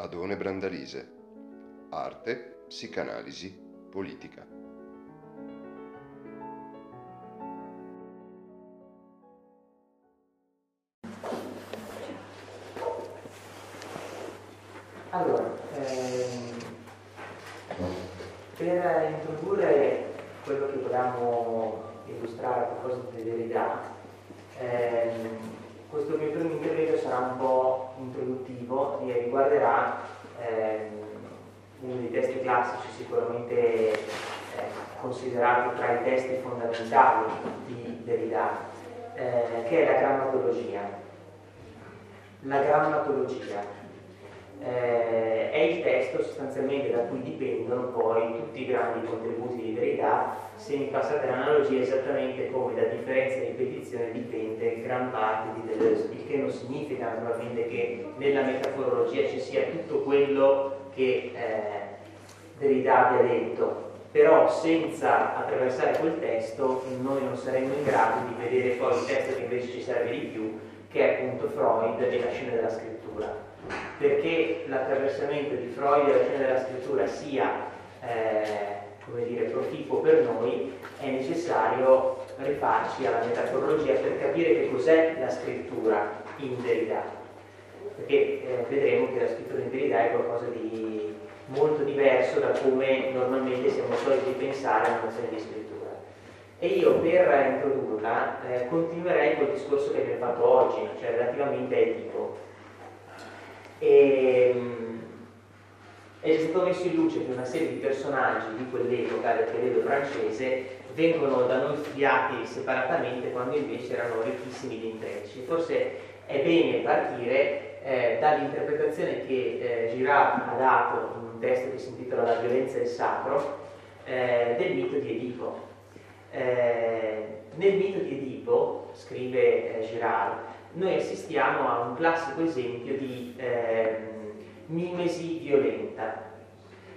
Adone Brandalise. Arte, psicanalisi, politica. Allora, ehm, per introdurre quello che volevamo illustrare a proposito di verità, ehm, questo mio primo intervento sarà un po' introduttivo e riguarderà ehm, uno dei testi classici sicuramente eh, considerato tra i testi fondamentali di Derrida, eh, che è la grammatologia. La grammatologia eh, è il testo sostanzialmente da cui dipendono poi tutti i grandi contributi di verità, se mi passate l'analogia esattamente come da differenza e ripetizione dipende gran parte di Deleuze, il che non significa naturalmente che nella metaforologia ci sia tutto quello che eh, Derrida abbia detto, però senza attraversare quel testo noi non saremmo in grado di vedere poi il testo che invece ci serve di più, che è appunto Freud e la scena della scrittura perché l'attraversamento di Freud e la scena della scrittura sia eh, come dire, proficuo per noi, è necessario rifarci alla metaforologia per capire che cos'è la scrittura in Derrida. Perché eh, vedremo che la scrittura in Derrida è qualcosa di molto diverso da come normalmente siamo soliti pensare alla nozione di scrittura. E io per introdurla eh, continuerei col discorso che abbiamo fatto oggi, cioè relativamente a Edipo e, ehm, è stato messo in luce che una serie di personaggi di quell'epoca del periodo francese vengono da noi studiati separatamente quando invece erano ricchissimi di intrecci. Forse è bene partire eh, dall'interpretazione che eh, Girard ha dato in un testo che si intitola La violenza del sacro eh, del mito di Edipo. Eh, nel mito di Edipo, scrive eh, Girard, noi assistiamo a un classico esempio di eh, mimesi violenta,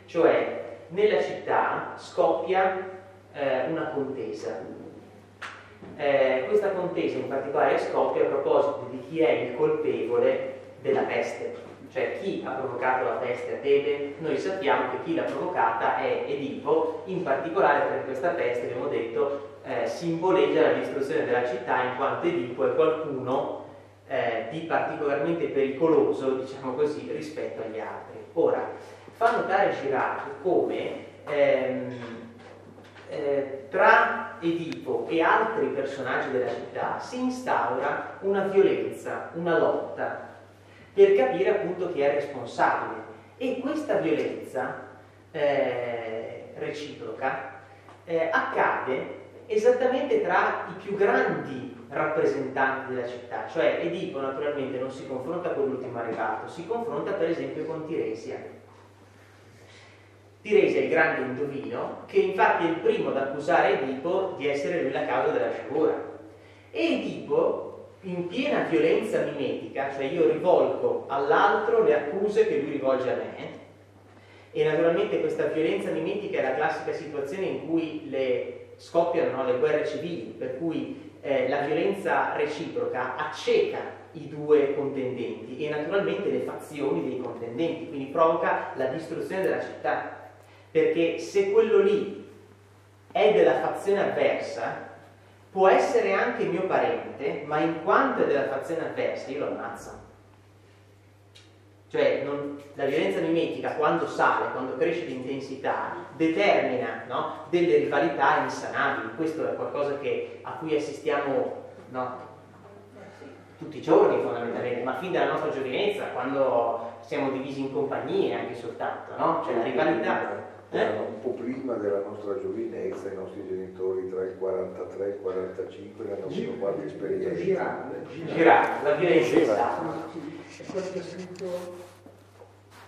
cioè nella città scoppia eh, una contesa. Eh, questa contesa in particolare scoppia a proposito di chi è il colpevole della peste, cioè chi ha provocato la peste a Tebe, noi sappiamo che chi l'ha provocata è Edipo, in particolare per questa peste abbiamo detto eh, simboleggia la distruzione della città in quanto Edipo è qualcuno eh, di particolarmente pericoloso, diciamo così, rispetto agli altri. Ora, fa notare Girard come ehm, eh, tra Edipo e altri personaggi della città si instaura una violenza, una lotta, per capire appunto chi è responsabile. E questa violenza eh, reciproca eh, accade esattamente tra i più grandi rappresentanti della città, cioè Edipo naturalmente non si confronta con l'ultimo arrivato, si confronta per esempio con Tiresia. Tiresia è il grande indovino, che infatti è il primo ad accusare Edipo di essere lui la causa della sciagura. E Edipo, in piena violenza mimetica, cioè io rivolgo all'altro le accuse che lui rivolge a me, e naturalmente questa violenza mimetica è la classica situazione in cui le scoppiano no, le guerre civili, per cui eh, la violenza reciproca acceca i due contendenti e naturalmente le fazioni dei contendenti, quindi provoca la distruzione della città. Perché se quello lì è della fazione avversa, può essere anche mio parente, ma in quanto è della fazione avversa, io lo ammazzo. Cioè non, la violenza mimetica quando sale, quando cresce di intensità, determina no, delle rivalità insanabili. Questo è qualcosa che, a cui assistiamo no, tutti i giorni fondamentalmente, ma fin dalla nostra giovinezza, quando siamo divisi in compagnie anche soltanto, no? Cioè la rivalità. Eh? Un po' prima della nostra giovinezza, i nostri genitori tra il 43 e il 45 hanno avuto qualche esperienza. Girare, girare, la violenza è stata. È quello che ha scritto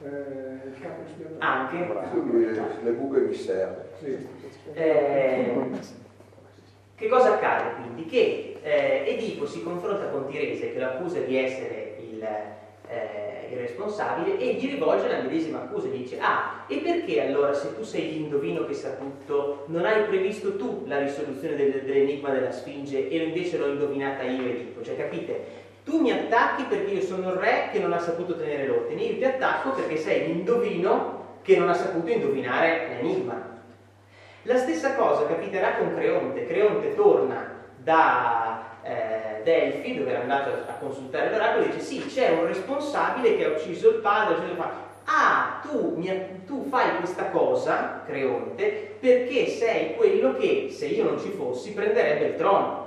eh, il capo espiatorio. Anche. Le buche emissarie. Sì. Eh, che cosa accade quindi? Che eh, Edipo si confronta con Tirese che lo accusa di essere il, eh, il, responsabile e gli rivolge la medesima accusa, gli dice ah e perché allora se tu sei l'indovino che sa tutto non hai previsto tu la risoluzione del, dell'enigma della Sfinge e invece l'ho indovinata io Edipo? Cioè capite? Tu mi attacchi perché io sono il re che non ha saputo tenere l'ordine, io ti attacco perché sei l'indovino che non ha saputo indovinare l'enigma. La stessa cosa capiterà con Creonte. Creonte torna da eh, Delfi, dove era andato a consultare l'oracolo, e dice sì, c'è un responsabile che ha ucciso il padre, il padre. Ah, tu, mi, tu, fai questa cosa, Creonte, perché sei quello che, se io non ci fossi, prenderebbe il trono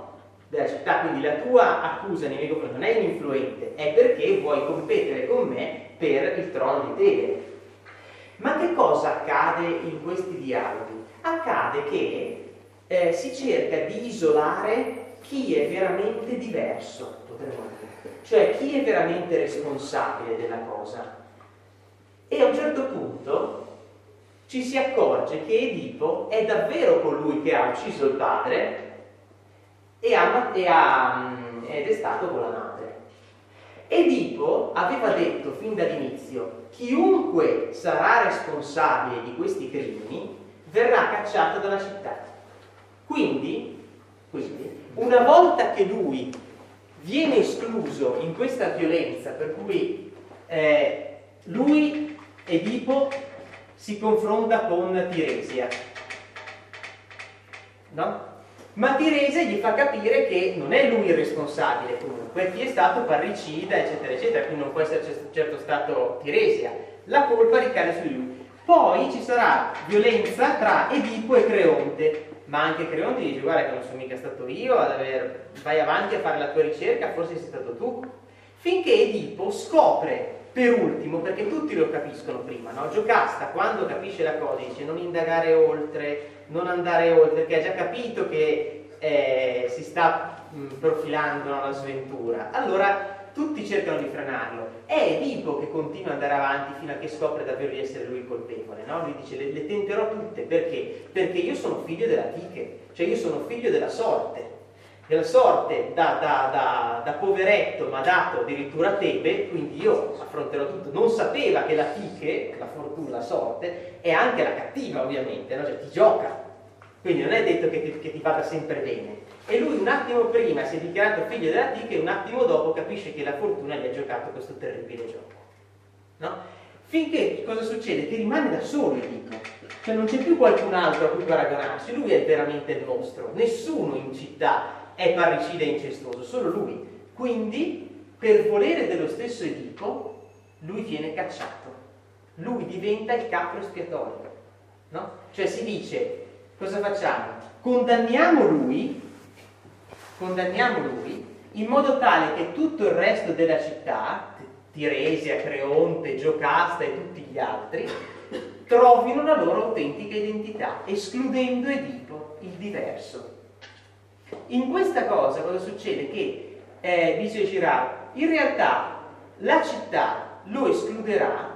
della città. Quindi la tua accusa nei miei confronti non è un influente, è perché vuoi competere con me per il trono di Tebe. Ma che cosa accade in questi dialoghi? Accade che eh, si cerca di isolare chi è veramente diverso, potremmo dire, cioè chi è veramente responsabile della cosa. E a un certo punto ci si accorge che Edipo è davvero colui che ha ucciso il padre e ha, e ha, ed è stato con la madre. Edipo aveva detto fin dall'inizio, chiunque sarà responsabile di questi crimini verrà cacciato dalla città. Quindi, quindi, una volta che lui viene escluso in questa violenza, per cui eh, lui, Edipo, si confronta con Tiresia, no? Ma Tirese gli fa capire che non è lui il responsabile comunque, chi è stato parricida, eccetera, eccetera, quindi non può essere certo stato Tiresia. La colpa ricade su lui. Poi ci sarà violenza tra Edipo e Creonte, ma anche Creonte dice guarda che non sono mica stato io ad aver... vai avanti a fare la tua ricerca, forse sei stato tu. Finché Edipo scopre per ultimo, perché tutti lo capiscono prima, no? Giocasta quando capisce la cosa dice non indagare oltre, non andare oltre, perché ha già capito che eh, si sta profilando una sventura. Allora tutti cercano di frenarlo. È Edipo che continua ad andare avanti fino a che scopre davvero di essere lui colpevole. No? Lui dice le, le tenterò tutte perché? Perché io sono figlio della Tiche, cioè io sono figlio della sorte. Della sorte da, da, da, da poveretto ma dato addirittura a Tebe, quindi io affronterò tutto. Non sapeva che la Tiche, la fortuna, la sorte, è anche la cattiva ovviamente, no? cioè ti gioca. Quindi non è detto che ti, che ti vada sempre bene e lui un attimo prima si è dichiarato figlio della tica e un attimo dopo capisce che la fortuna gli ha giocato questo terribile gioco. No? Finché cosa succede? Che rimane da solo Edipo, cioè non c'è più qualcun altro a cui paragonarsi, lui è veramente il mostro, nessuno in città è parricida e incestuoso, solo lui. Quindi, per volere dello stesso Edipo, lui viene cacciato, lui diventa il capo espiatorio. No? Cioè si dice, cosa facciamo? Condanniamo lui condanniamo lui in modo tale che tutto il resto della città, Tiresia, Creonte, Giocasta e tutti gli altri, trovino la loro autentica identità, escludendo Edipo, il diverso. In questa cosa cosa succede? Che, eh, dice Girard, in realtà la città lo escluderà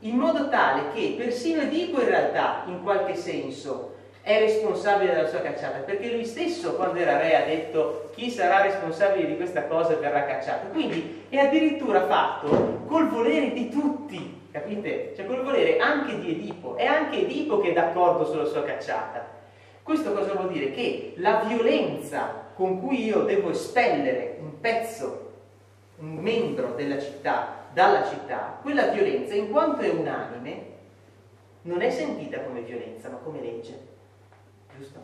in modo tale che persino Edipo in realtà, in qualche senso, è responsabile della sua cacciata, perché lui stesso quando era re ha detto chi sarà responsabile di questa cosa verrà cacciato. Quindi è addirittura fatto col volere di tutti, capite? Cioè col volere anche di Edipo, è anche Edipo che è d'accordo sulla sua cacciata. Questo cosa vuol dire? Che la violenza con cui io devo espellere un pezzo, un membro della città, dalla città, quella violenza, in quanto è unanime, non è sentita come violenza, ma come legge. Giusto?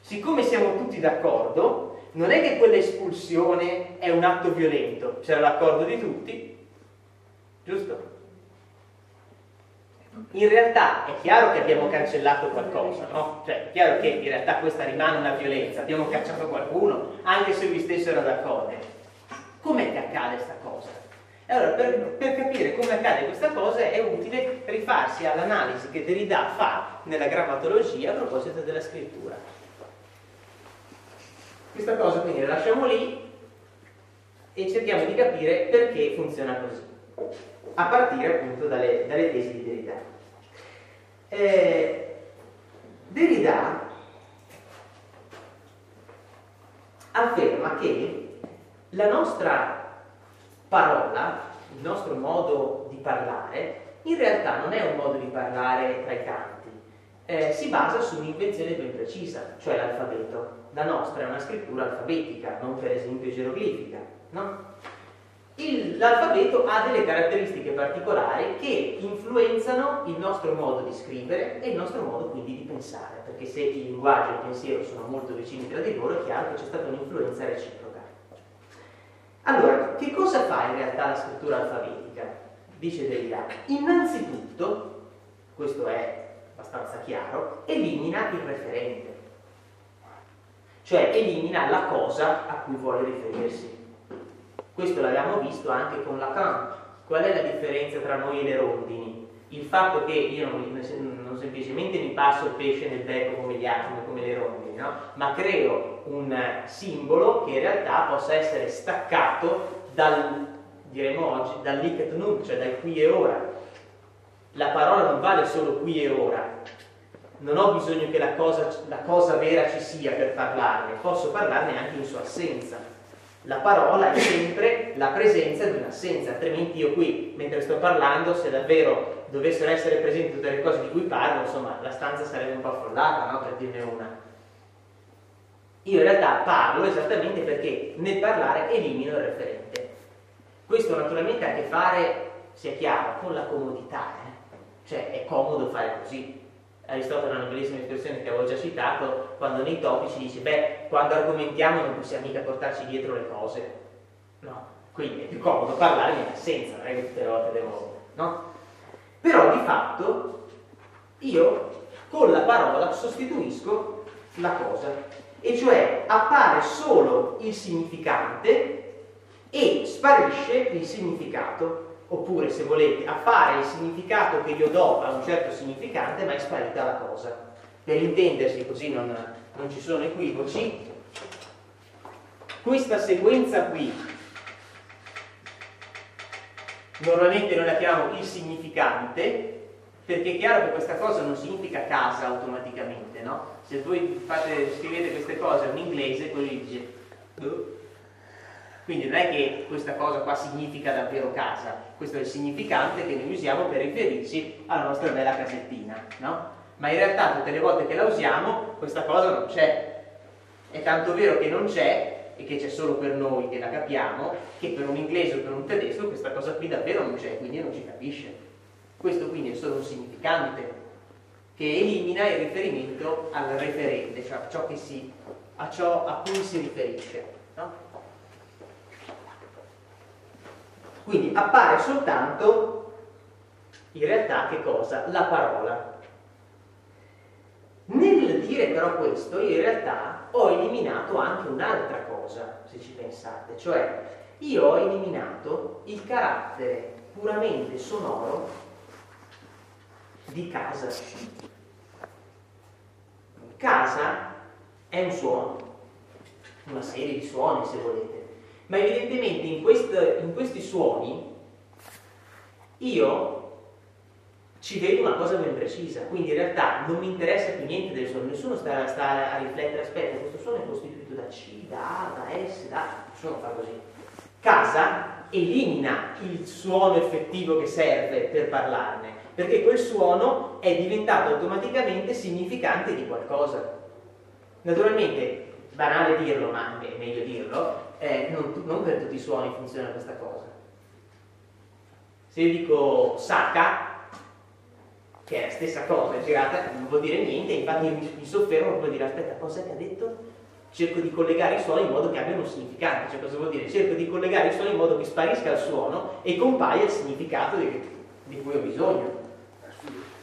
Siccome siamo tutti d'accordo, non è che quell'espulsione è un atto violento, c'era l'accordo di tutti, giusto? In realtà è chiaro che abbiamo cancellato qualcosa, no? Cioè è chiaro che in realtà questa rimane una violenza, abbiamo cacciato qualcuno, anche se lui stesso era d'accordo. Com'è che accade questa cosa? Allora, per, per, capire come accade questa cosa è utile rifarsi all'analisi che Derrida fa nella grammatologia a proposito della scrittura. Questa cosa quindi la lasciamo lì e cerchiamo di capire perché funziona così, a partire appunto dalle, dalle tesi di Derrida. Eh, Derrida afferma che la nostra parola, il nostro modo di parlare, in realtà non è un modo di parlare tra i canti, eh, si basa su un'invenzione ben precisa, cioè l'alfabeto. La nostra è una scrittura alfabetica, non per esempio geroglifica, no? l'alfabeto ha delle caratteristiche particolari che influenzano il nostro modo di scrivere e il nostro modo quindi di pensare, perché se il linguaggio e il pensiero sono molto vicini tra di loro è chiaro che c'è stata un'influenza reciproca. Allora, che cosa fa in realtà la scrittura alfabetica? Dice Derrida. Innanzitutto, questo è abbastanza chiaro, elimina il referente, cioè elimina la cosa a cui vuole riferirsi. Questo l'abbiamo visto anche con Lacan. Qual è la differenza tra noi e le rondini? Il fatto che io non, non semplicemente mi passo il pesce nel becco come gli atomi, come le rondini, no? ma creo un simbolo che in realtà possa essere staccato dal, diremo oggi, dall'icat nunc, cioè dal qui e ora. La parola non vale solo qui e ora. Non ho bisogno che la cosa, la cosa vera ci sia per parlarne, posso parlarne anche in sua assenza la parola è sempre la presenza di un'assenza, altrimenti io qui, mentre sto parlando, se davvero dovessero essere presenti tutte le cose di cui parlo, insomma, la stanza sarebbe un po' affollata, no? Per dirne una. Io in realtà parlo esattamente perché nel parlare elimino il referente. Questo naturalmente ha a che fare, sia chiaro, con la comodità, eh? cioè è comodo fare così, Aristotele ha una bellissima espressione che avevo già citato, quando nei topici dice, beh, quando argomentiamo non possiamo mica portarci dietro le cose. No, quindi è più comodo parlare in assenza, non è che tutte le volte devo... No? Però di fatto io con la parola sostituisco la cosa, e cioè appare solo il significante e sparisce il significato. Oppure se volete appare il significato che io do a un certo significante ma è sparita la cosa. Per intendersi così non, non ci sono equivoci, questa sequenza qui normalmente noi la chiamiamo il significante perché è chiaro che questa cosa non significa casa automaticamente, no? Se voi fate, scrivete queste cose in inglese, quello dice boh, quindi non è che questa cosa qua significa davvero casa, questo è il significante che noi usiamo per riferirci alla nostra bella casettina, no? Ma in realtà tutte le volte che la usiamo questa cosa non c'è. È tanto vero che non c'è e che c'è solo per noi che la capiamo, che per un inglese o per un tedesco questa cosa qui davvero non c'è, quindi non ci capisce. Questo quindi è solo un significante che elimina il riferimento al referente, cioè a ciò, si, a, ciò a cui si riferisce. No? Quindi appare soltanto in realtà che cosa? La parola. Nel dire però questo, in realtà ho eliminato anche un'altra cosa, se ci pensate, cioè io ho eliminato il carattere puramente sonoro di casa. Casa è un suono, una serie di suoni se volete. Ma evidentemente in, quest, in questi suoni io ci vedo una cosa ben precisa, quindi in realtà non mi interessa più niente del suono, nessuno sta, sta a riflettere, aspetta, questo suono è costituito da C, da A, da S, da A, nessuno fa così. Casa elimina il suono effettivo che serve per parlarne, perché quel suono è diventato automaticamente significante di qualcosa. Naturalmente, banale dirlo, ma è meglio dirlo, eh, non, non, per tutti i suoni funziona questa cosa. Se io dico sacca, che è la stessa cosa, girata, non vuol dire niente, infatti mi, mi soffermo per dire aspetta, cosa che ha detto? Cerco di collegare i suoni in modo che abbiano un significato, cioè cosa vuol dire? Cerco di collegare i suoni in modo che sparisca il suono e compaia il significato di, di cui ho bisogno.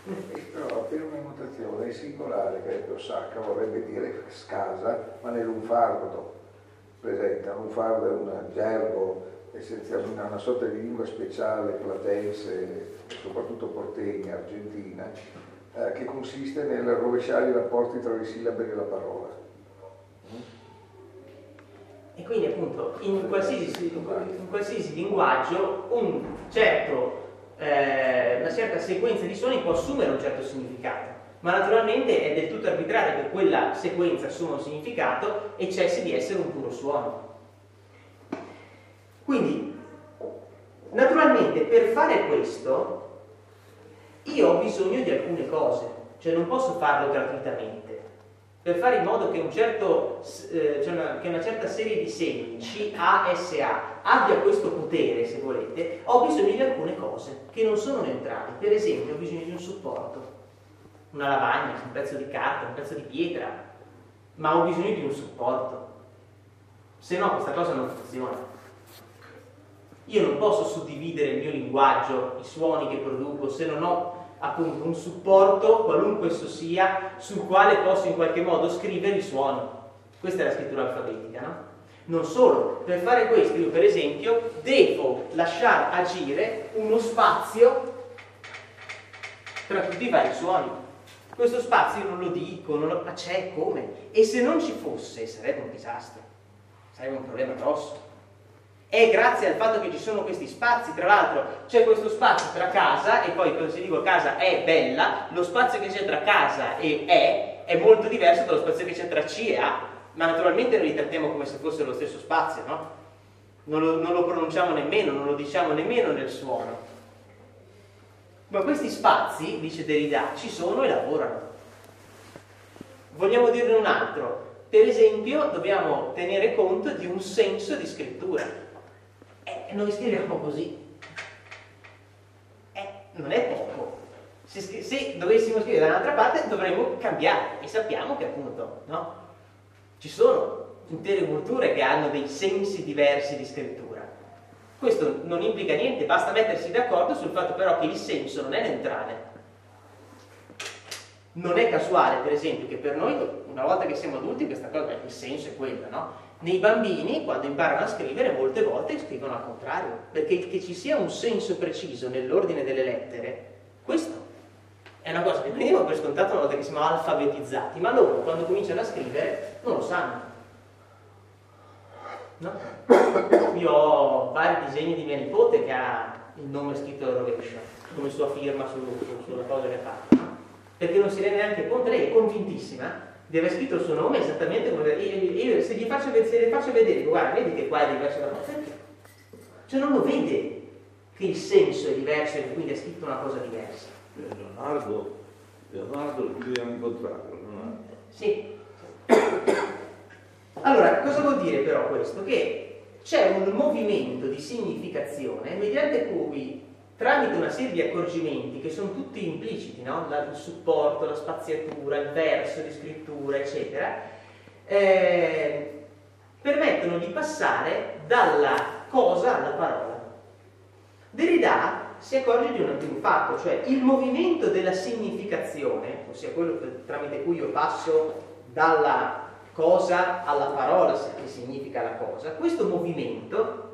Eh, però per una notazione singolare, che detto sacca, vorrebbe dire scasa, ma nell'unfardo presenta. Un fardo è un gergo essenzialmente una sorta di lingua speciale platense, soprattutto portegna, argentina, eh, che consiste nel rovesciare i rapporti tra le sillabe della parola. E quindi appunto in qualsiasi, in qualsiasi linguaggio un certo, eh, una certa sequenza di suoni può assumere un certo significato ma naturalmente è del tutto arbitrario che quella sequenza assuma un significato e cessi di essere un puro suono. Quindi, naturalmente, per fare questo, io ho bisogno di alcune cose, cioè non posso farlo gratuitamente, per fare in modo che, un certo, eh, cioè una, che una certa serie di segni, CASA, abbia questo potere, se volete, ho bisogno di alcune cose che non sono neutrali. Per esempio, ho bisogno di un supporto, una lavagna, un pezzo di carta, un pezzo di pietra, ma ho bisogno di un supporto. Se no questa cosa non funziona. Io non posso suddividere il mio linguaggio, i suoni che produco, se non ho appunto un supporto, qualunque esso sia, sul quale posso in qualche modo scrivere i suoni. Questa è la scrittura alfabetica, no? Non solo, per fare questo io per esempio devo lasciare agire uno spazio tra tutti i vari suoni. Questo spazio io non lo dico, non lo... ma c'è come? E se non ci fosse sarebbe un disastro, sarebbe un problema grosso. È grazie al fatto che ci sono questi spazi, tra l'altro c'è questo spazio tra casa e poi quando si dico casa è bella, lo spazio che c'è tra casa e è è molto diverso dallo spazio che c'è tra C e A, ma naturalmente noi li trattiamo come se fosse lo stesso spazio, no? Non lo, non lo pronunciamo nemmeno, non lo diciamo nemmeno nel suono. Ma questi spazi, dice Derrida, ci sono e lavorano. Vogliamo dirne un altro. Per esempio, dobbiamo tenere conto di un senso di scrittura. E noi scriviamo così. Eh, non è poco. Se, se, dovessimo scrivere da un'altra parte dovremmo cambiare e sappiamo che appunto no? ci sono intere culture che hanno dei sensi diversi di scrittura. Questo non implica niente, basta mettersi d'accordo sul fatto però che il senso non è neutrale. Non è casuale, per esempio, che per noi, una volta che siamo adulti, questa cosa, il senso è quello, no? Nei bambini, quando imparano a scrivere, molte volte scrivono al contrario, perché che ci sia un senso preciso nell'ordine delle lettere, questo è una cosa che prendiamo per scontato una volta che siamo alfabetizzati, ma loro quando cominciano a scrivere non lo sanno. No? Io ho vari disegni di mia nipote che ha il nome scritto al rovescio, come sua firma su, su, sulla cosa che ha fatto, perché non si rende neanche conto, lei è convintissima di aver scritto il suo nome esattamente come io, io se, gli faccio, se le faccio vedere, guarda, vedi che qua è diverso da qua, perché? Cioè non lo vede che il senso è diverso e quindi ha scritto una cosa diversa. Leonardo, Leonardo lo dobbiamo incontrare, Leonardo. Sì. Allora, cosa vuol dire però questo? Che c'è un movimento di significazione mediante cui tramite una serie di accorgimenti che sono tutti impliciti, no? il supporto, la spaziatura, il verso di scrittura, eccetera, eh, permettono di passare dalla cosa alla parola. Derrida si accorge di un, di un fatto, cioè il movimento della significazione, ossia quello tramite cui io passo dalla cosa alla parola che significa la cosa, questo movimento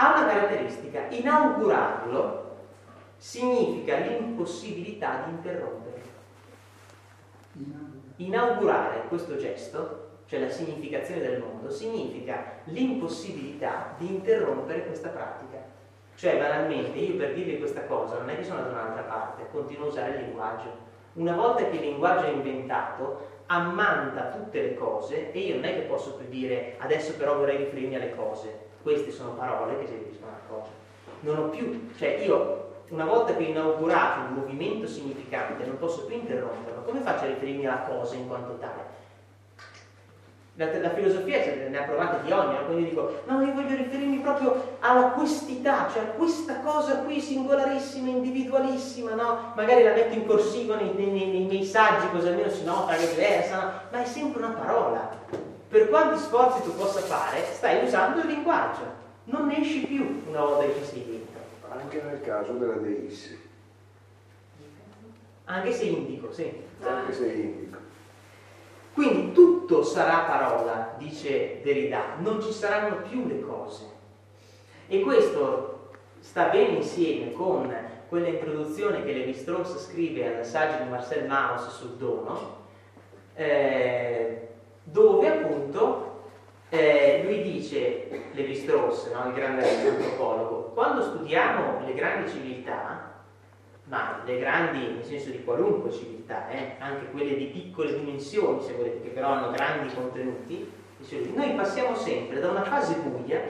ha una caratteristica, inaugurarlo significa l'impossibilità di interrompere. Inaugurare questo gesto, cioè la significazione del mondo, significa l'impossibilità di interrompere questa pratica. Cioè, banalmente, io per dirvi questa cosa non è che sono da un'altra parte, continuo a usare il linguaggio. Una volta che il linguaggio è inventato, ammanta tutte le cose e io non è che posso più dire adesso però vorrei riferirmi alle cose, queste sono parole che si riferiscono a cose. Non ho più, cioè io una volta che ho inaugurato un movimento significante non posso più interromperlo, come faccio a riferirmi alla cosa in quanto tale? La, la filosofia ne ha provate di ogni, quindi dico, no, io voglio riferirmi proprio alla questità, cioè a questa cosa qui singolarissima, individualissima, no? Magari la metto in corsivo nei, nei, nei, nei saggi, così almeno si nota che è diversa, no? Ma è sempre una parola per quanti sforzi tu possa fare, stai usando il linguaggio, non ne esci più una volta che ci sei dentro. Anche nel caso della deissi. Anche se indico, sì. Anche se indico. Quindi tutto sarà parola, dice Derrida, non ci saranno più le cose. E questo sta bene insieme con quella introduzione che Levi-Strauss scrive al saggio di Marcel Mauss sul dono, eh, dove appunto eh, lui dice, Levi-Strauss, no, il grande antropologo, quando studiamo le grandi civiltà, ma le grandi nel senso di qualunque civiltà, eh, anche quelle di piccole dimensioni, se volete, che però hanno grandi contenuti, noi passiamo sempre da una fase buia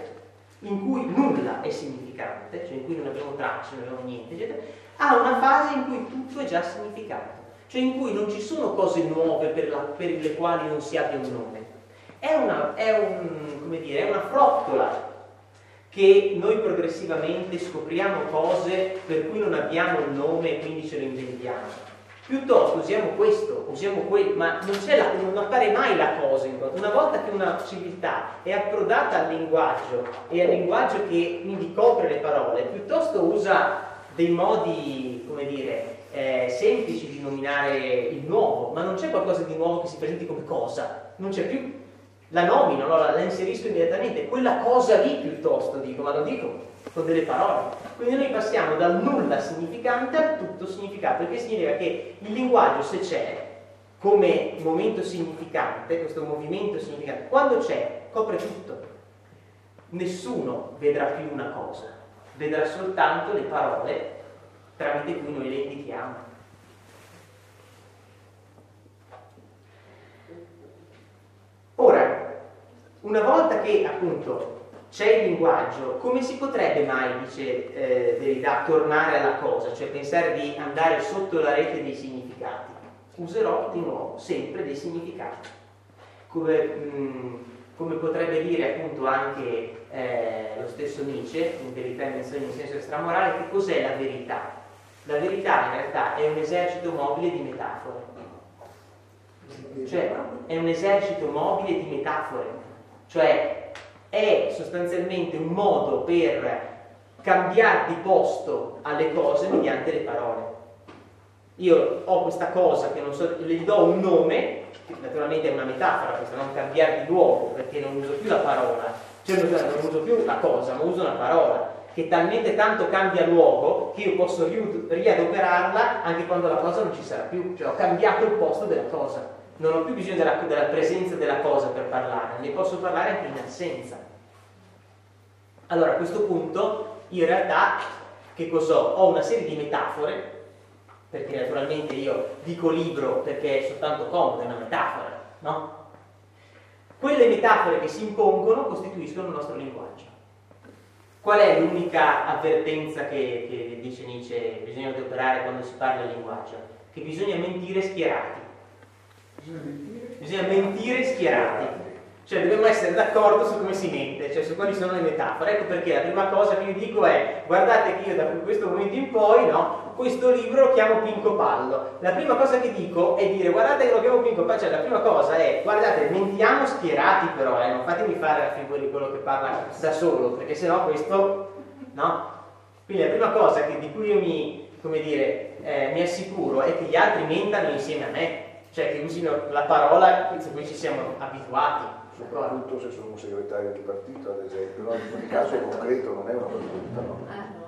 in cui nulla è significante, cioè in cui non abbiamo tracce, non abbiamo niente, eccetera, a una fase in cui tutto è già significato. Cioè in cui non ci sono cose nuove per, la, per le quali non si abbia un nome. È una, è, un, dire, è una frottola che noi progressivamente scopriamo cose per cui non abbiamo il nome e quindi ce lo inventiamo. Piuttosto usiamo questo, usiamo quello, ma non, la, non, appare mai la cosa. Una volta che una civiltà è approdata al linguaggio e al linguaggio che quindi copre le parole, piuttosto usa dei modi, come dire, eh, semplici di nominare il nuovo, ma non c'è qualcosa di nuovo che si presenti come cosa, non c'è più la nomino, no? la, la inserisco immediatamente, quella cosa lì piuttosto dico, ma lo dico con delle parole. Quindi noi passiamo dal nulla significante al tutto significato, perché significa che il linguaggio se c'è come momento significante, questo movimento significante, quando c'è copre tutto. Nessuno vedrà più una cosa, vedrà soltanto le parole tramite cui noi le indichiamo. Ora, una volta che appunto c'è il linguaggio, come si potrebbe mai, dice eh, Derrida, tornare alla cosa, cioè pensare di andare sotto la rete dei significati? Userò di nuovo sempre dei significati. Come, mh, mm, come potrebbe dire appunto anche eh, lo stesso Nietzsche, in verità e menzione in senso estramorale, che cos'è la verità? La verità in realtà è un esercito mobile di metafore. Cioè, è un esercito mobile di metafore. Cioè, è sostanzialmente un modo per cambiare di posto alle cose mediante le parole. Io ho questa cosa che non so, le do un nome, che naturalmente è una metafora questa, non cambiare di luogo, perché non uso più la parola, cioè non uso più la cosa, ma uso una parola che talmente tanto cambia luogo che io posso riadoperarla anche quando la cosa non ci sarà più, cioè ho cambiato il posto della cosa, non ho più bisogno della, della presenza della cosa per parlare, ne posso parlare anche in assenza. Allora a questo punto in realtà che cos'ho? Ho una serie di metafore, perché naturalmente io dico libro perché è soltanto comodo, è una metafora, no? Quelle metafore che si impongono costituiscono il nostro linguaggio. Qual è l'unica avvertenza che, che dice Nietzsche bisogna adoperare quando si parla di linguaggio? Che bisogna mentire schierati. Bisogna mentire schierati. Cioè dobbiamo essere d'accordo su come si mente, cioè su quali sono le metafore. Ecco perché la prima cosa che io dico è guardate che io da questo momento in poi, no, questo libro lo chiamo Pinco Pallo. La prima cosa che dico è dire guardate che lo chiamo Pinco Pallo, cioè la prima cosa è guardate, mentiamo schierati però, eh, non fatemi fare la figura di quello che parla da solo, perché sennò questo, no? Quindi la prima cosa che, di cui io mi, come dire, eh, mi assicuro è che gli altri mentano insieme a me, cioè che usino la parola su cui ci siamo abituati soprattutto se sono un segretario di partito ad esempio, no? in quel caso concreto non è una battuta, no?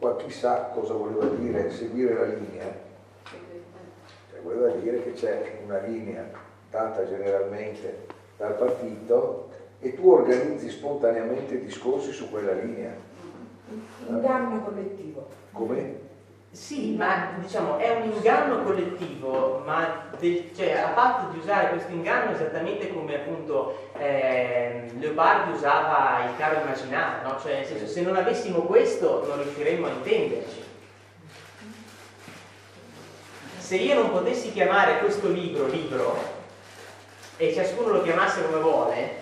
Qua chissà cosa voleva dire seguire la linea, cioè, voleva dire che c'è una linea data generalmente dal partito e tu organizzi spontaneamente discorsi su quella linea. Inganno collettivo. Come? Sì, ma diciamo è un inganno collettivo, ma del, cioè, a patto di usare questo inganno esattamente come appunto eh, Leopardi usava il caro immaginario, no? cioè nel senso se non avessimo questo non riusciremmo a intenderci. Se io non potessi chiamare questo libro libro e ciascuno lo chiamasse come vuole,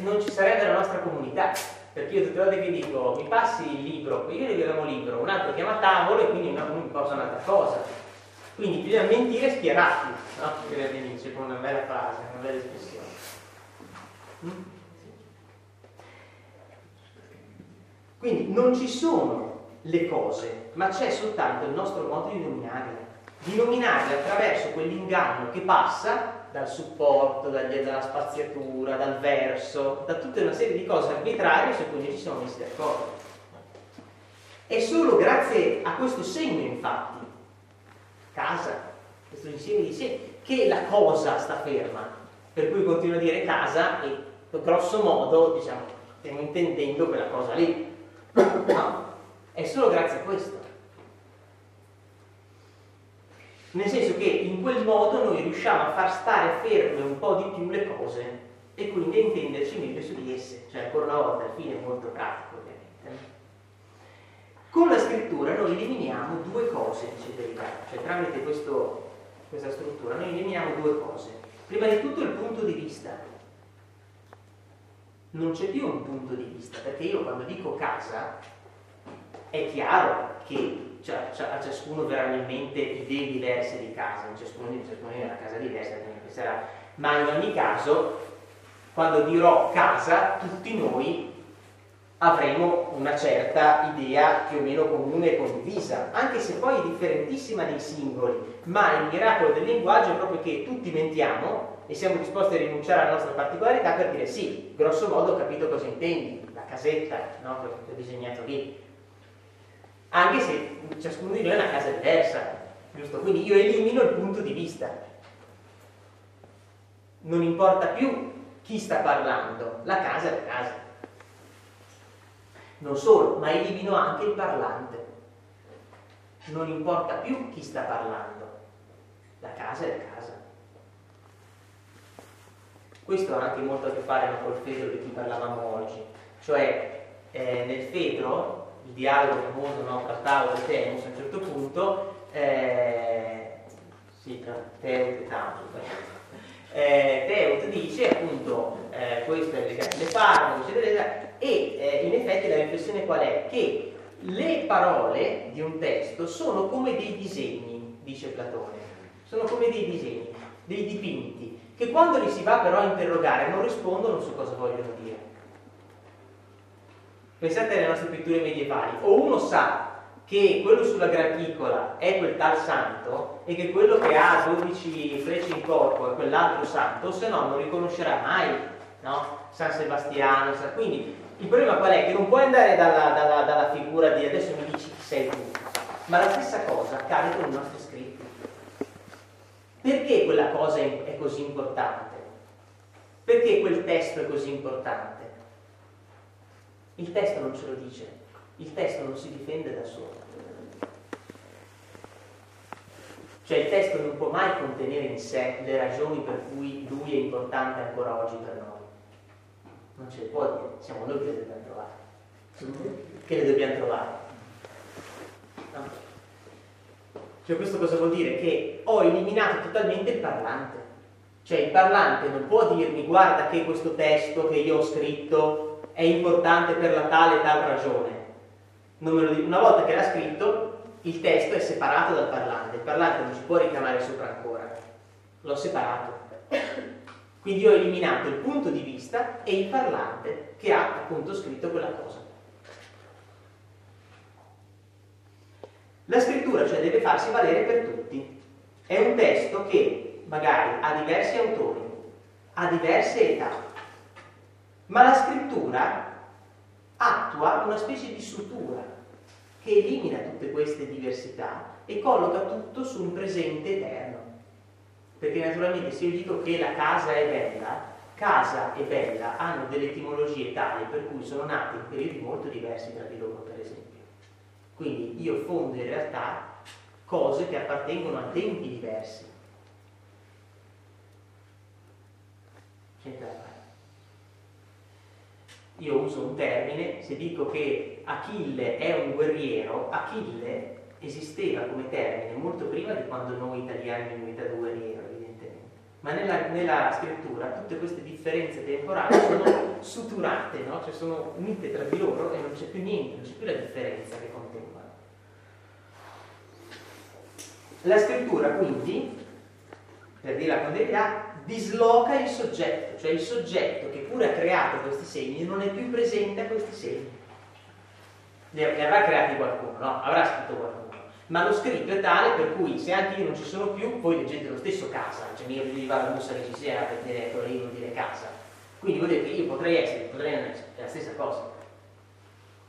non ci sarebbe la nostra comunità perché io tutte le volte che dico mi passi il libro, io le chiamo libro, un altro chiama tavolo e quindi uno mi posa un'altra cosa. Quindi bisogna mentire schierati, no? Scrive Nietzsche con una bella frase, una bella espressione. Mm? Quindi non ci sono le cose, ma c'è soltanto il nostro modo di nominarle. Di nominarle attraverso quell'inganno che passa dal supporto, dalla spaziatura, dal verso, da tutta una serie di cose arbitrarie su cui noi ci siamo messi d'accordo. È solo grazie a questo segno, infatti, casa, questo insieme di segni, che la cosa sta ferma. Per cui continuo a dire casa e grosso modo, diciamo, stiamo intendendo quella cosa lì. No, è solo grazie a questo. Nel senso che in quel modo noi riusciamo a far stare ferme un po' di più le cose e quindi a intenderci meglio su di esse. Cioè, ancora una volta, il fine è molto pratico, ovviamente. Con la scrittura noi eliminiamo due cose, dice Derrida, cioè tramite questo questa struttura, noi eliminiamo due cose. Prima di tutto il punto di vista. Non c'è più un punto di vista, perché io quando dico casa è chiaro che cioè, cioè, a ciascuno verranno in mente idee diverse di casa, ciascuno di è una casa diversa, ma in ogni caso, quando dirò casa, tutti noi avremo una certa idea più o meno comune e condivisa, anche se poi è differentissima nei singoli, ma il miracolo del linguaggio è proprio che tutti mentiamo e siamo disposti a rinunciare alla nostra particolarità per dire sì, grosso modo ho capito cosa intendi, la casetta, no? che ho disegnato lì, anche se ciascuno di noi ha una casa diversa, giusto? Quindi io elimino il punto di vista. Non importa più chi sta parlando, la casa è la casa. Non solo, ma elimino anche il parlante. Non importa più chi sta parlando, la casa è la casa. Questo ha anche molto a che fare no, col Fedro di cui parlavamo oggi. Cioè, eh, nel Fedro, il dialogo famoso no, Tauro e Temus a un certo punto, eh, sì, tra Teut e Tamus, eh, Teut dice appunto eh, questo è legato alle farmaco, eccetera, eccetera, e eh, in effetti la riflessione qual è? Che le parole di un testo sono come dei disegni, dice Platone, sono come dei disegni, dei dipinti, che quando li si va però a interrogare non rispondono su cosa vogliono dire. Pensate alle nostre pitture medievali, o uno sa che quello sulla graticola è quel tal santo e che quello che ha 12 frecce in corpo è quell'altro santo, se no non riconoscerà mai no? San Sebastiano. Quindi il problema qual è? Che non puoi andare dalla, dalla, dalla figura di adesso mi dici chi sei tu, ma la stessa cosa accade con i nostri scritti. Perché quella cosa è così importante? Perché quel testo è così importante? Il testo non ce lo dice, il testo non si difende da solo. Cioè il testo non può mai contenere in sé le ragioni per cui lui è importante ancora oggi per noi non ce le può dire, siamo noi che le dobbiamo trovare. Che le dobbiamo trovare. No. Cioè questo cosa vuol dire? Che ho eliminato totalmente il parlante. Cioè il parlante non può dirmi guarda che questo testo che io ho scritto è importante per la tale e tal ragione. Una volta che l'ha scritto, il testo è separato dal parlante. Il parlante non ci può ricamare sopra ancora. L'ho separato. Quindi ho eliminato il punto di vista e il parlante che ha appunto scritto quella cosa. La scrittura cioè deve farsi valere per tutti. È un testo che magari ha diversi autori, ha diverse età, ma la scrittura attua una specie di sutura che elimina tutte queste diversità e colloca tutto su un presente eterno. Perché naturalmente se io dico che la casa è bella, casa e bella hanno delle etimologie tali per cui sono nati in periodi molto diversi tra di loro, per esempio. Quindi io fondo in realtà cose che appartengono a tempi diversi. C'entra Io uso un termine, se dico che Achille è un guerriero, Achille esisteva come termine molto prima di quando noi italiani abbiamo inventato guerriero, evidentemente. Ma nella, nella, scrittura tutte queste differenze temporali sono suturate, no? cioè sono unite tra di loro e non c'è più niente, non c'è più la differenza che contengono. La scrittura quindi, per dirla con verità, disloca il soggetto, cioè il soggetto che pure ha creato questi segni non è più presente a questi segni. Li avrà creati qualcuno, no? Avrà scritto qualcuno ma lo scritto è tale per cui se anche io non ci sono più, voi leggete lo stesso casa, cioè mica vi va la busta che ci sia per dire ecco, io vuol dire casa. Quindi vuol dire che io potrei essere, potrei non essere, è la stessa cosa.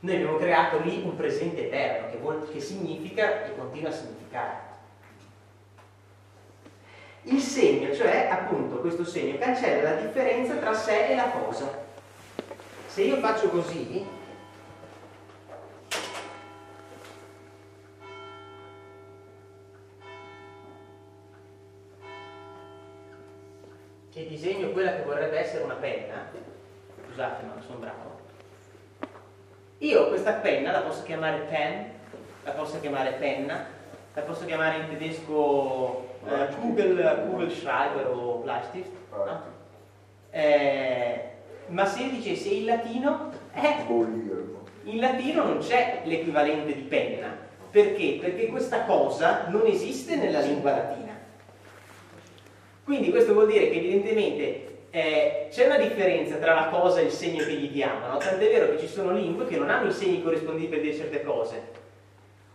Noi abbiamo creato lì un presente eterno, che, vuol, che significa e continua a significare. Il segno, cioè appunto questo segno, cancella la differenza tra sé e la cosa. Se io faccio così, e disegno quella che vorrebbe essere una penna, scusate ma non sono bravo, io questa penna la posso chiamare pen, la posso chiamare penna, la posso chiamare in tedesco eh, Kugel, Kugelschreiber o Bleistift, no? eh, ma se dicessi in latino, eh, in latino non c'è l'equivalente di penna. Perché? Perché questa cosa non esiste nella lingua latina. Quindi questo vuol dire che evidentemente eh, c'è una differenza tra la cosa e il segno che gli diamo, no? tant'è vero che ci sono lingue che non hanno i segni corrispondenti per dire certe cose,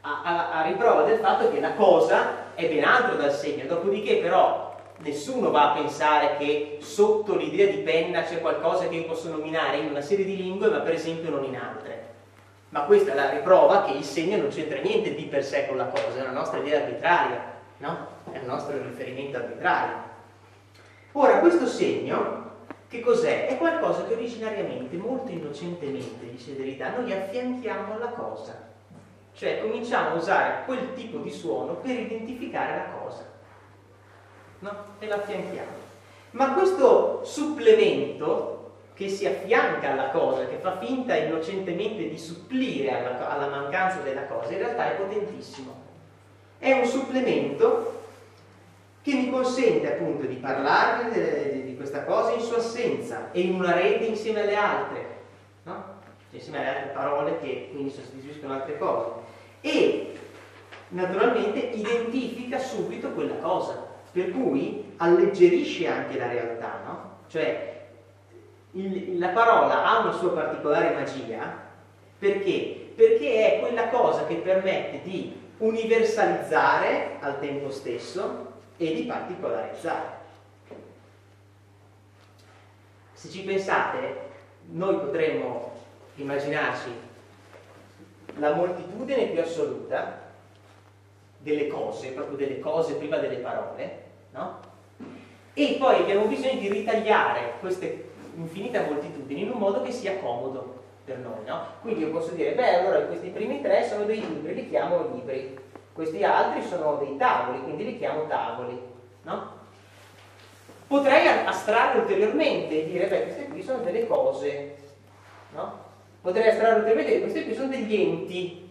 a, a, a, riprova del fatto che la cosa è ben altro dal segno, dopodiché però nessuno va a pensare che sotto l'idea di penna c'è qualcosa che io posso nominare in una serie di lingue ma per esempio non in altre. Ma questa è la riprova che il segno non c'entra niente di per sé con la cosa, è una nostra idea arbitraria, no? È il nostro riferimento arbitrario. Ora, questo segno, che cos'è? È qualcosa che originariamente, molto innocentemente, dice verità, noi affianchiamo alla cosa. Cioè cominciamo a usare quel tipo di suono per identificare la cosa. No? E l'affianchiamo. Ma questo supplemento che si affianca alla cosa, che fa finta innocentemente di supplire alla, alla mancanza della cosa, in realtà è potentissimo. È un supplemento che mi consente appunto di parlare di, questa cosa in sua assenza e in una rete insieme alle altre, no? cioè insieme alle altre parole che quindi sostituiscono altre cose. E naturalmente identifica subito quella cosa, per cui alleggerisce anche la realtà, no? Cioè il, la parola ha una sua particolare magia perché? Perché è quella cosa che permette di universalizzare al tempo stesso e di particolarizzare. Se ci pensate, noi potremmo immaginarci la moltitudine più assoluta delle cose, proprio delle cose prima delle parole, no? E poi abbiamo bisogno di ritagliare queste infinite moltitudini in un modo che sia comodo per noi, no? Quindi io posso dire, beh, allora questi primi tre sono dei libri, li chiamo libri, questi altri sono dei tavoli, quindi li chiamo tavoli. No? Potrei astrarre ulteriormente e dire, beh, queste qui sono delle cose. No? Potrei astrarre ulteriormente e dire, questi qui sono degli enti.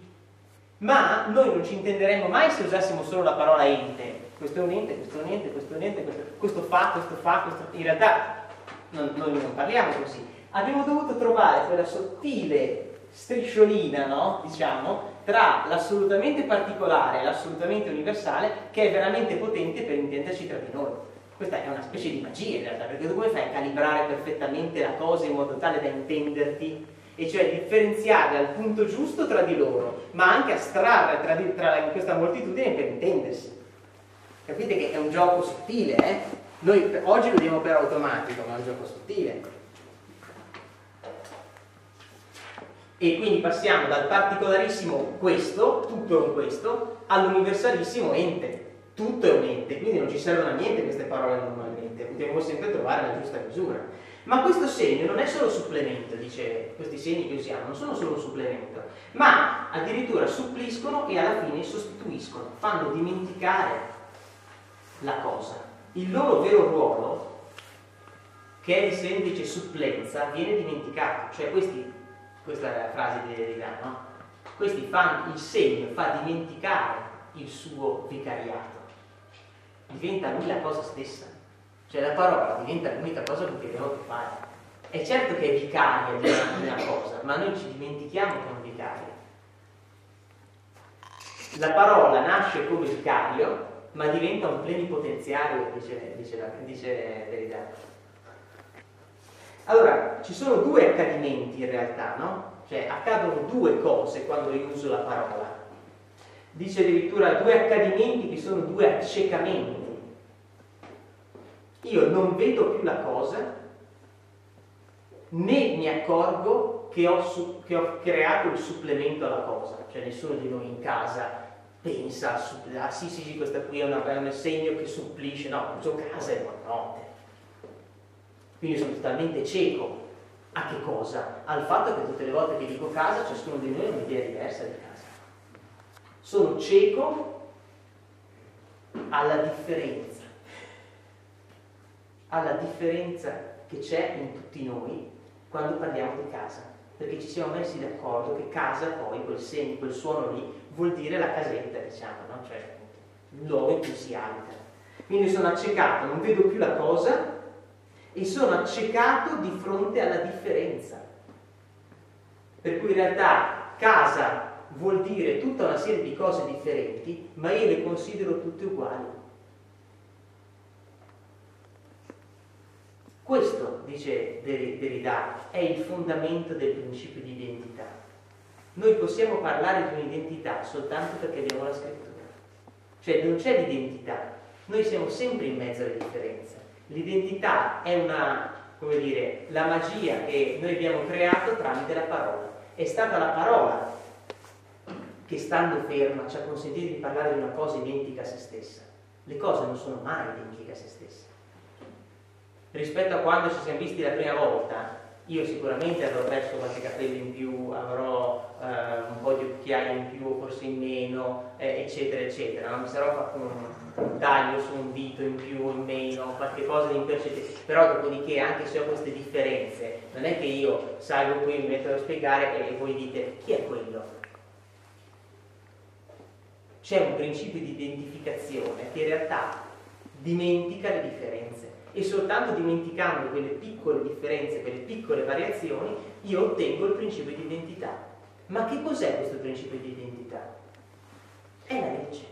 Ma noi non ci intenderemmo mai se usassimo solo la parola ente. Questo è un ente, questo è un ente, questo è un ente, questo, questo fa, questo fa, questo... In realtà non, noi non parliamo così. Abbiamo dovuto trovare quella sottile strisciolina, no? Diciamo, tra l'assolutamente particolare e l'assolutamente universale che è veramente potente per intenderci tra di noi. Questa è una specie di magia in realtà, perché tu come fai a calibrare perfettamente la cosa in modo tale da intenderti? E cioè differenziare al punto giusto tra di loro, ma anche astrarre tra, di, tra questa moltitudine per intendersi. Capite che è un gioco sottile, eh? Noi oggi lo diamo per automatico, ma è un gioco sottile. E quindi passiamo dal particolarissimo questo, tutto è un questo, all'universalissimo ente. Tutto è un ente, quindi non ci servono a niente queste parole normalmente, dobbiamo sempre trovare la giusta misura. Ma questo segno non è solo supplemento, dice questi segni che usiamo, non sono solo un supplemento, ma addirittura suppliscono e alla fine sostituiscono, fanno dimenticare la cosa. Il loro vero ruolo, che è di semplice supplenza, viene dimenticato, cioè questi questa è la frase di Derrida, no? Questi fanno il segno, fa dimenticare il suo vicariato. Diventa lui la cosa stessa. Cioè la parola diventa l'unica cosa che fare. È certo che è vicaria di una, cosa, ma noi ci dimentichiamo che è un vicario. La parola nasce come vicario, ma diventa un plenipotenziario, dice, dice, dice Derrida. Allora, ci sono due accadimenti in realtà, no? Cioè, accadono due cose quando io uso la parola. Dice addirittura due accadimenti che sono due accecamenti. Io non vedo più la cosa, né mi accorgo che ho, su, che ho creato il supplemento alla cosa. Cioè, nessuno di noi in casa pensa, ah sì sì sì, questa qui è, una, è un segno che supplisce, no, uso casa e buonanotte quindi sono totalmente cieco. A che cosa? Al fatto che tutte le volte che dico casa, ciascuno di noi ha un'idea diversa di casa. Sono cieco alla differenza, alla differenza che c'è in tutti noi quando parliamo di casa, perché ci siamo messi d'accordo che casa poi, quel segno, quel suono lì, vuol dire la casetta, diciamo, no? cioè il luogo in cui si abita. Quindi sono accecato, non vedo più la cosa e sono accecato di fronte alla differenza. Per cui in realtà casa vuol dire tutta una serie di cose differenti, ma io le considero tutte uguali. Questo, dice Derrida, è il fondamento del principio di identità. Noi possiamo parlare di un'identità soltanto perché abbiamo la scrittura. Cioè non c'è l'identità, noi siamo sempre in mezzo alle differenze. L'identità è una, come dire, la magia che noi abbiamo creato tramite la parola. È stata la parola che stando ferma ci ha consentito di parlare di una cosa identica a se stessa. Le cose non sono mai identiche a se stesse rispetto a quando ci siamo visti la prima volta, io sicuramente avrò perso qualche capello in più, avrò eh, un po' di occhiaie in più forse in meno, eh, eccetera, eccetera. Non mi sarò fatto un, un, taglio su un dito in più o in meno, qualche cosa di impercettibile. Però dopodiché, anche se ho queste differenze, non è che io salgo qui, mi metto a spiegare e voi dite chi è quello? C'è un principio di identificazione che in realtà dimentica le differenze e soltanto dimenticando quelle piccole differenze, quelle piccole variazioni, io ottengo il principio di identità. Ma che cos'è questo principio di identità? È la legge.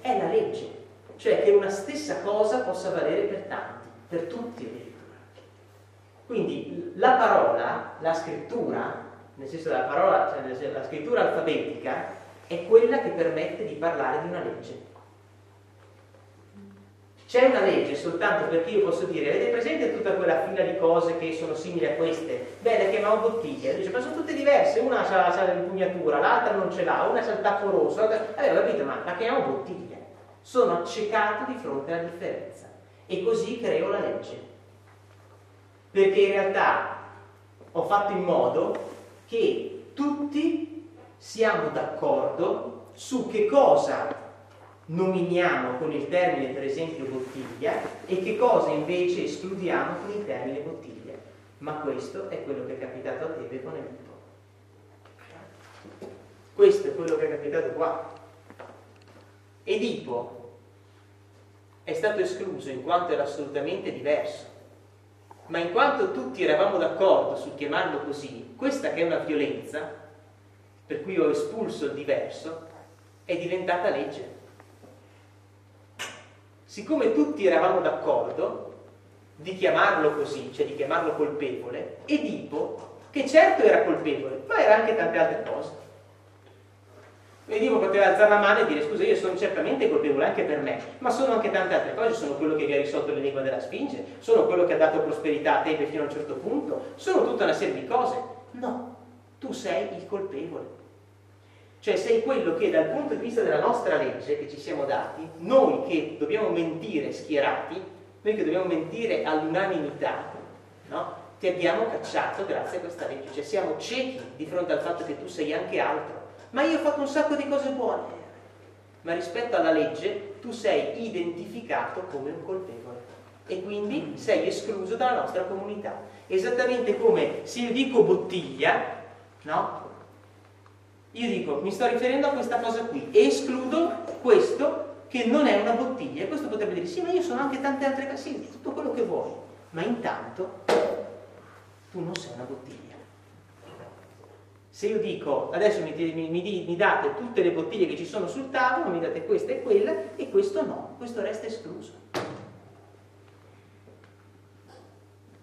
È la legge. Cioè che una stessa cosa possa valere per tanti, per tutti addirittura. Quindi la parola, la scrittura, nel senso della parola, cioè la scrittura alfabetica, è quella che permette di parlare di una legge. C'è una legge soltanto perché io posso dire, avete presente tutta quella fila di cose che sono simili a queste? Beh, le chiamiamo bottiglie. Dice, ma sono tutte diverse, una ha l'impugnatura, l'altra non ce l'ha, una ha il tappo rosso. Eh, capito, ma la chiamiamo bottiglia. Sono accecato di fronte alla differenza. E così creo la legge. Perché in realtà ho fatto in modo che tutti siamo d'accordo su che cosa nominiamo con il termine per esempio bottiglia e che cosa invece escludiamo con il termine bottiglia. Ma questo è quello che è capitato a Tebe con Edipo. Questo è quello che è capitato qua. Edipo è stato escluso in quanto era assolutamente diverso, ma in quanto tutti eravamo d'accordo sul chiamarlo così, questa che è una violenza, per cui ho espulso il diverso, è diventata legge siccome tutti eravamo d'accordo di chiamarlo così, cioè di chiamarlo colpevole, Edipo, che certo era colpevole, ma era anche tante altre cose. Edipo poteva alzare la mano e dire scusa io sono certamente colpevole anche per me, ma sono anche tante altre cose, sono quello che vi ha risolto l'enigma della Sfinge, sono quello che ha dato prosperità a Tebe fino a un certo punto, sono tutta una serie di cose. No, tu sei il colpevole. Cioè sei quello che dal punto di vista della nostra legge che ci siamo dati, noi che dobbiamo mentire schierati, noi che dobbiamo mentire all'unanimità, no? ti abbiamo cacciato grazie a questa legge. Cioè siamo ciechi di fronte al fatto che tu sei anche altro. Ma io ho fatto un sacco di cose buone. Ma rispetto alla legge tu sei identificato come un colpevole e quindi sei escluso dalla nostra comunità. Esattamente come se io dico bottiglia, no? Io dico, mi sto riferendo a questa cosa qui, escludo questo che non è una bottiglia. E questo potrebbe dire, sì, ma io sono anche tante altre cose, sì, tutto quello che vuoi. Ma intanto tu non sei una bottiglia. Se io dico, adesso mi, mi, mi, mi, date tutte le bottiglie che ci sono sul tavolo, mi date questa e quella, e questo no, questo resta escluso.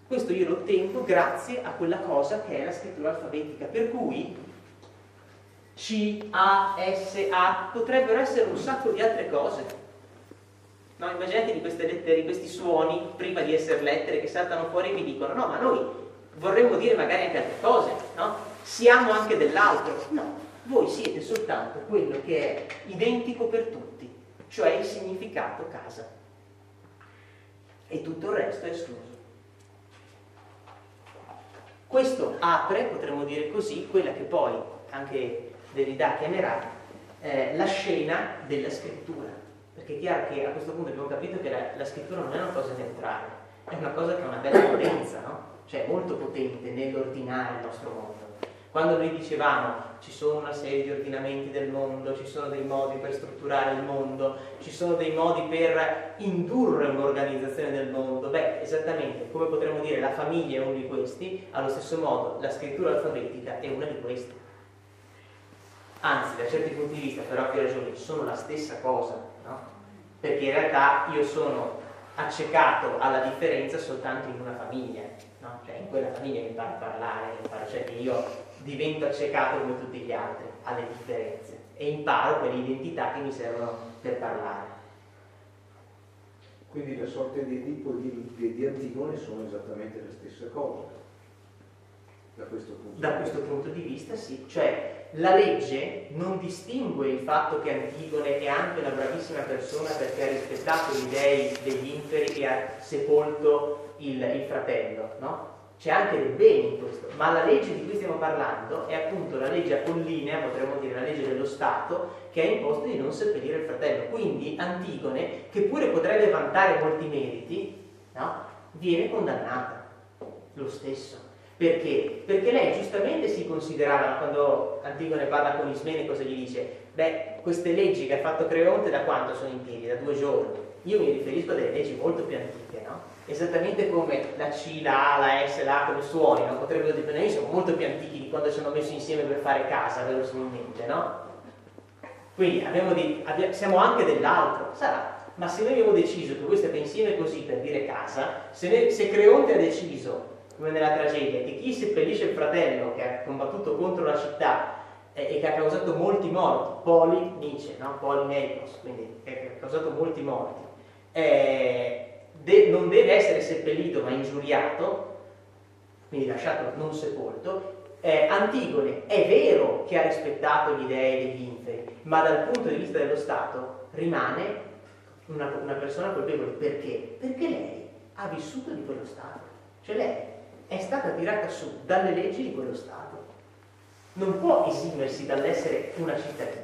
Questo io lo ottengo grazie a quella cosa che è la scrittura alfabetica, per cui c, A, S, A, potrebbero essere un sacco di altre cose. No, immaginatevi queste lettere, questi suoni, prima di essere lettere, che saltano fuori e vi dicono, no, ma noi vorremmo dire magari anche altre cose, no? Siamo anche dell'altro. No, voi siete soltanto quello che è identico per tutti, cioè il significato casa. E tutto il resto è escluso. Questo apre, potremmo dire così, quella che poi anche Derrida chiamerà eh, la scena della scrittura. Perché è chiaro che a questo punto abbiamo capito che la, la scrittura non è una cosa neutrale, è una cosa che ha una bella potenza, no? Cioè molto potente nell'ordinare il nostro mondo. Quando noi dicevamo ci sono una serie di ordinamenti del mondo, ci sono dei modi per strutturare il mondo, ci sono dei modi per indurre un'organizzazione del mondo, beh, esattamente come potremmo dire la famiglia è uno di questi, allo stesso modo la scrittura alfabetica è una di queste. Anzi, da certi punti di vista, per ovvie ragioni, sono la stessa cosa, no? Perché in realtà io sono accecato alla differenza soltanto in una famiglia, no? Cioè in quella famiglia mi imparo a parlare, imparo, cioè che io divento accecato come tutti gli altri alle differenze e imparo quelle identità che mi servono per parlare. Quindi le sorte di Edipo e di, di Antigone sono esattamente le stesse cose. Da questo, da questo punto di vista sì, cioè la legge non distingue il fatto che Antigone è anche una bravissima persona perché ha rispettato gli dei degli inferi e ha sepolto il, il fratello, no? C'è anche del bene in questo, ma la legge di cui stiamo parlando è appunto la legge apollinea, potremmo dire la legge dello Stato, che ha imposto di non seppellire il fratello. Quindi Antigone, che pure potrebbe vantare molti meriti, no? viene condannata lo stesso. Perché? Perché lei giustamente si considerava, quando Antigone parla con Ismene, cosa gli dice? Beh, queste leggi che ha fatto Creonte da quanto sono in piedi? Da due giorni. Io mi riferisco a delle leggi molto più antiche, no? Esattamente come la C, la A, la S, la A come suoni, no? potrebbero dipendere, sono molto più antichi di quando ci hanno messo insieme per fare casa, verosimilmente, no? Quindi di, abbiamo, siamo anche dell'altro, sarà. Ma se noi abbiamo deciso che voi state insieme così per dire casa, se, ne, se Creonte ha deciso, come nella tragedia, che chi seppellisce il fratello che ha combattuto contro la città e, e che ha causato molti morti, Poli Nietzsche, no? Poli Neikos, quindi che ha causato molti morti, eh, de- non deve essere seppellito ma ingiuriato, quindi lasciato non sepolto, eh, Antigone è vero che ha rispettato gli dei degli inferi, ma dal punto di vista dello Stato rimane una, una persona colpevole. Perché? Perché lei ha vissuto di quello Stato. Cioè lei è stata tirata su dalle leggi di quello Stato. Non può esimersi dall'essere una cittadina.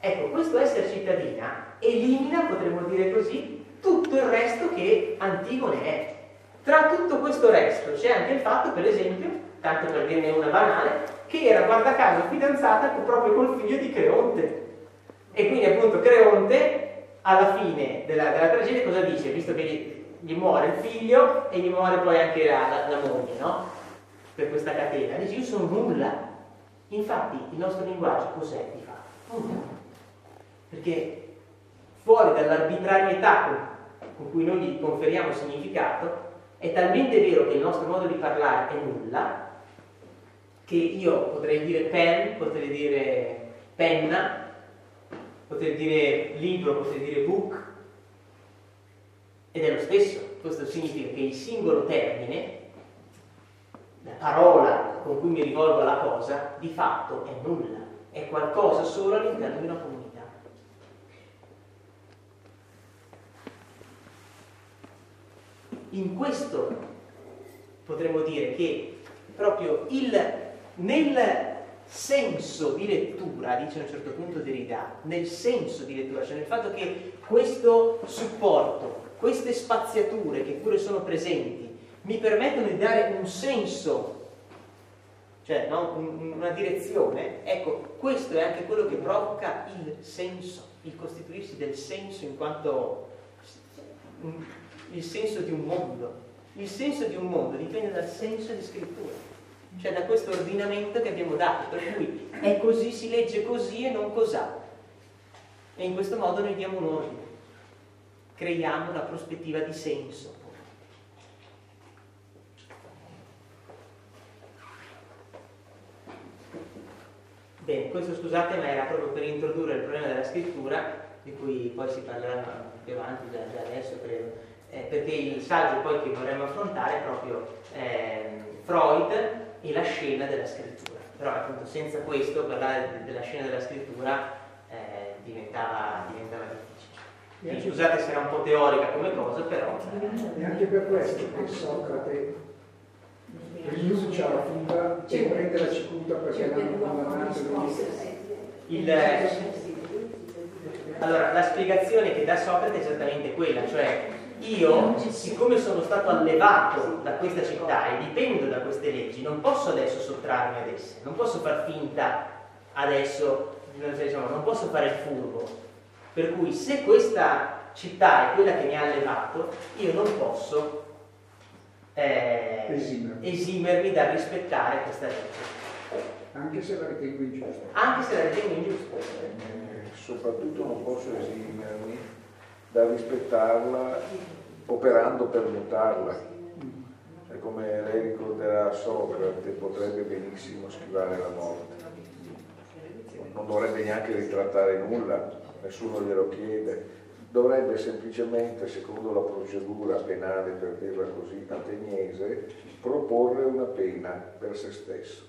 Ecco, questo essere cittadina elimina, potremmo dire così, tutto il resto che Antigone è. Tra tutto questo resto c'è anche il fatto, per esempio, tanto per dirne una banale, che era guarda caso fidanzata proprio col figlio di Creonte. E quindi appunto Creonte alla fine della, della tragedia cosa dice? Visto che gli, muore il figlio e gli muore poi anche la, la, la moglie, no? Per questa catena. Dice io sono nulla. Infatti il nostro linguaggio cos'è di fatto? Nulla. Perché fuori dall'arbitrarietà con cui noi gli conferiamo significato, è talmente vero che il nostro modo di parlare è nulla, che io potrei dire pen, potrei dire penna, potrei dire libro, potrei dire book, ed è lo stesso. Questo significa che il singolo termine, la parola con cui mi rivolgo alla cosa, di fatto è nulla, è qualcosa solo all'interno di una comunità. in questo potremmo dire che proprio il, nel senso di lettura, dice a un certo punto Derrida, nel senso di lettura, cioè nel fatto che questo supporto, queste spaziature che pure sono presenti, mi permettono di dare un senso, cioè no? una direzione, ecco, questo è anche quello che provoca il senso, il costituirsi del senso in quanto il senso di un mondo. Il senso di un mondo dipende dal senso di scrittura, cioè da questo ordinamento che abbiamo dato, per cui è così, si legge così e non cos'ha. E in questo modo noi diamo un ordine, creiamo una prospettiva di senso. Bene, questo scusate ma era proprio per introdurre il problema della scrittura, di cui poi si parlerà più avanti, già, già adesso credo eh, perché il saggio poi che vorremmo affrontare è proprio eh, Freud e la scena della scrittura. Però appunto senza questo parlare de- della scena della scrittura eh, diventava, diventava scusate se era un po' teorica come cosa, però... E anche per questo che Socrate rinuncia alla fuga e prende la cicuta perché l'hanno condannato il, allora, la spiegazione che dà Socrate è esattamente quella, cioè io, siccome sono stato allevato da questa città e dipendo da queste leggi, non posso adesso sottrarmi ad esse, non posso far finta adesso, diciamo, non posso fare il furbo. Per cui se questa città è quella che mi ha allevato, io non posso eh, esimermi. esimermi dal rispettare questa legge. Anche se la ritengo ingiusta. Anche se la ritengo ingiusta. Eh, soprattutto non posso esimermi da rispettarla operando per mutarla. E come lei ricorderà Socrate, potrebbe benissimo schivare la morte. Non dovrebbe neanche ritrattare nulla, nessuno glielo chiede. Dovrebbe semplicemente, secondo la procedura penale, per dirla così, ateniese, proporre una pena per se stesso.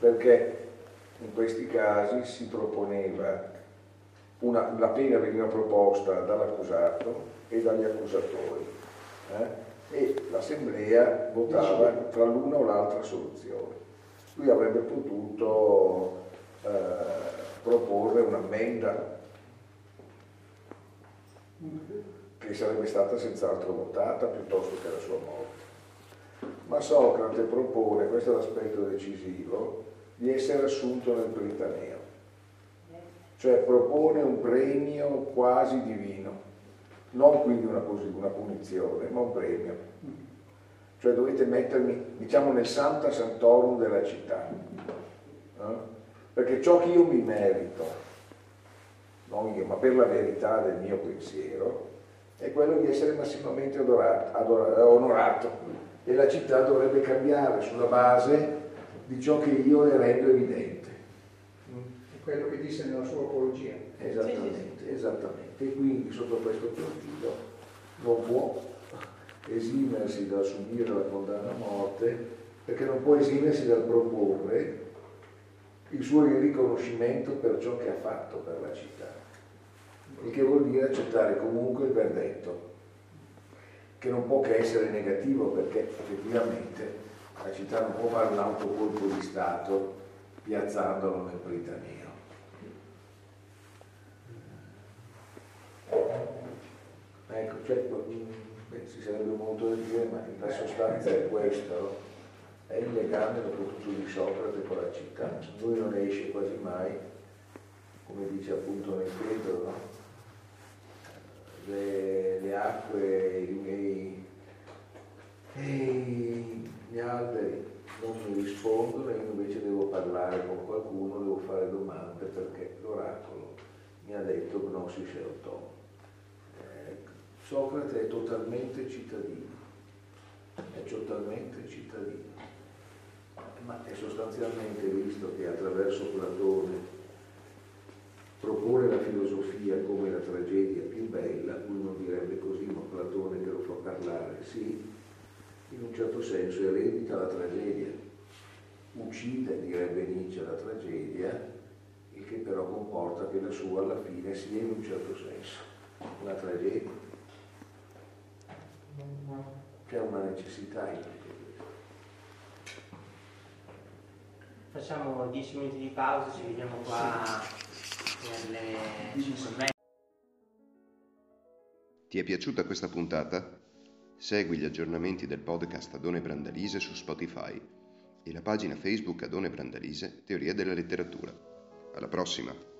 Perché in questi casi si proponeva una, la pena veniva proposta dall'accusato e dagli accusatori eh? e l'assemblea votava tra l'una o l'altra soluzione. Lui avrebbe potuto eh, proporre un'ammenda che sarebbe stata senz'altro votata piuttosto che la sua morte. Ma Socrate propone, questo è l'aspetto decisivo, di essere assunto nel Britaneo cioè propone un premio quasi divino, non quindi una, una punizione, ma un premio. Cioè dovete mettermi, diciamo, nel Santa Santorum della città, no? Perché ciò che io mi merito, non io, ma per la verità del mio pensiero, è quello di essere massimamente adorato, adorato, onorato e la città dovrebbe cambiare sulla base di ciò che io le rendo evidente quello che disse nella sua apologia. Esattamente, esattamente. E quindi sotto questo profilo non può esimersi dal subire la condanna a morte perché non può esimersi dal proporre il suo riconoscimento per ciò che ha fatto per la città, il che vuol dire accettare comunque il verdetto, che non può che essere negativo perché effettivamente la città non può fare un autocolpo di Stato piazzandolo nel Britannia. Ecco, cioè, beh, ci sarebbe molto da dire, ma la sostanza è questa? È il legame soprattutto di Socrate con la città. Lui non esce quasi mai, come dice appunto nel Pedro, no? le, le, acque, i miei, e gli alberi non mi rispondono e invece devo parlare con qualcuno, devo fare domande perché l'oracolo mi ha detto Gnosis Erotom. Socrate è totalmente cittadino, è totalmente cittadino, ma è sostanzialmente visto che attraverso Platone propone la filosofia come la tragedia più bella, uno direbbe così, ma Platone che lo fa parlare, sì, in un certo senso eredita la tragedia, uccide, direbbe Nietzsche, la tragedia, il che però comporta che la sua alla fine sia in un certo senso una tragedia. C'è una necessità in tutto questo. Facciamo 10 minuti di pausa, ci vediamo qua per le 5 Ti è piaciuta questa puntata? Segui gli aggiornamenti del podcast Adone Brandalise su Spotify e la pagina Facebook Adone Brandalise Teoria della letteratura. Alla prossima!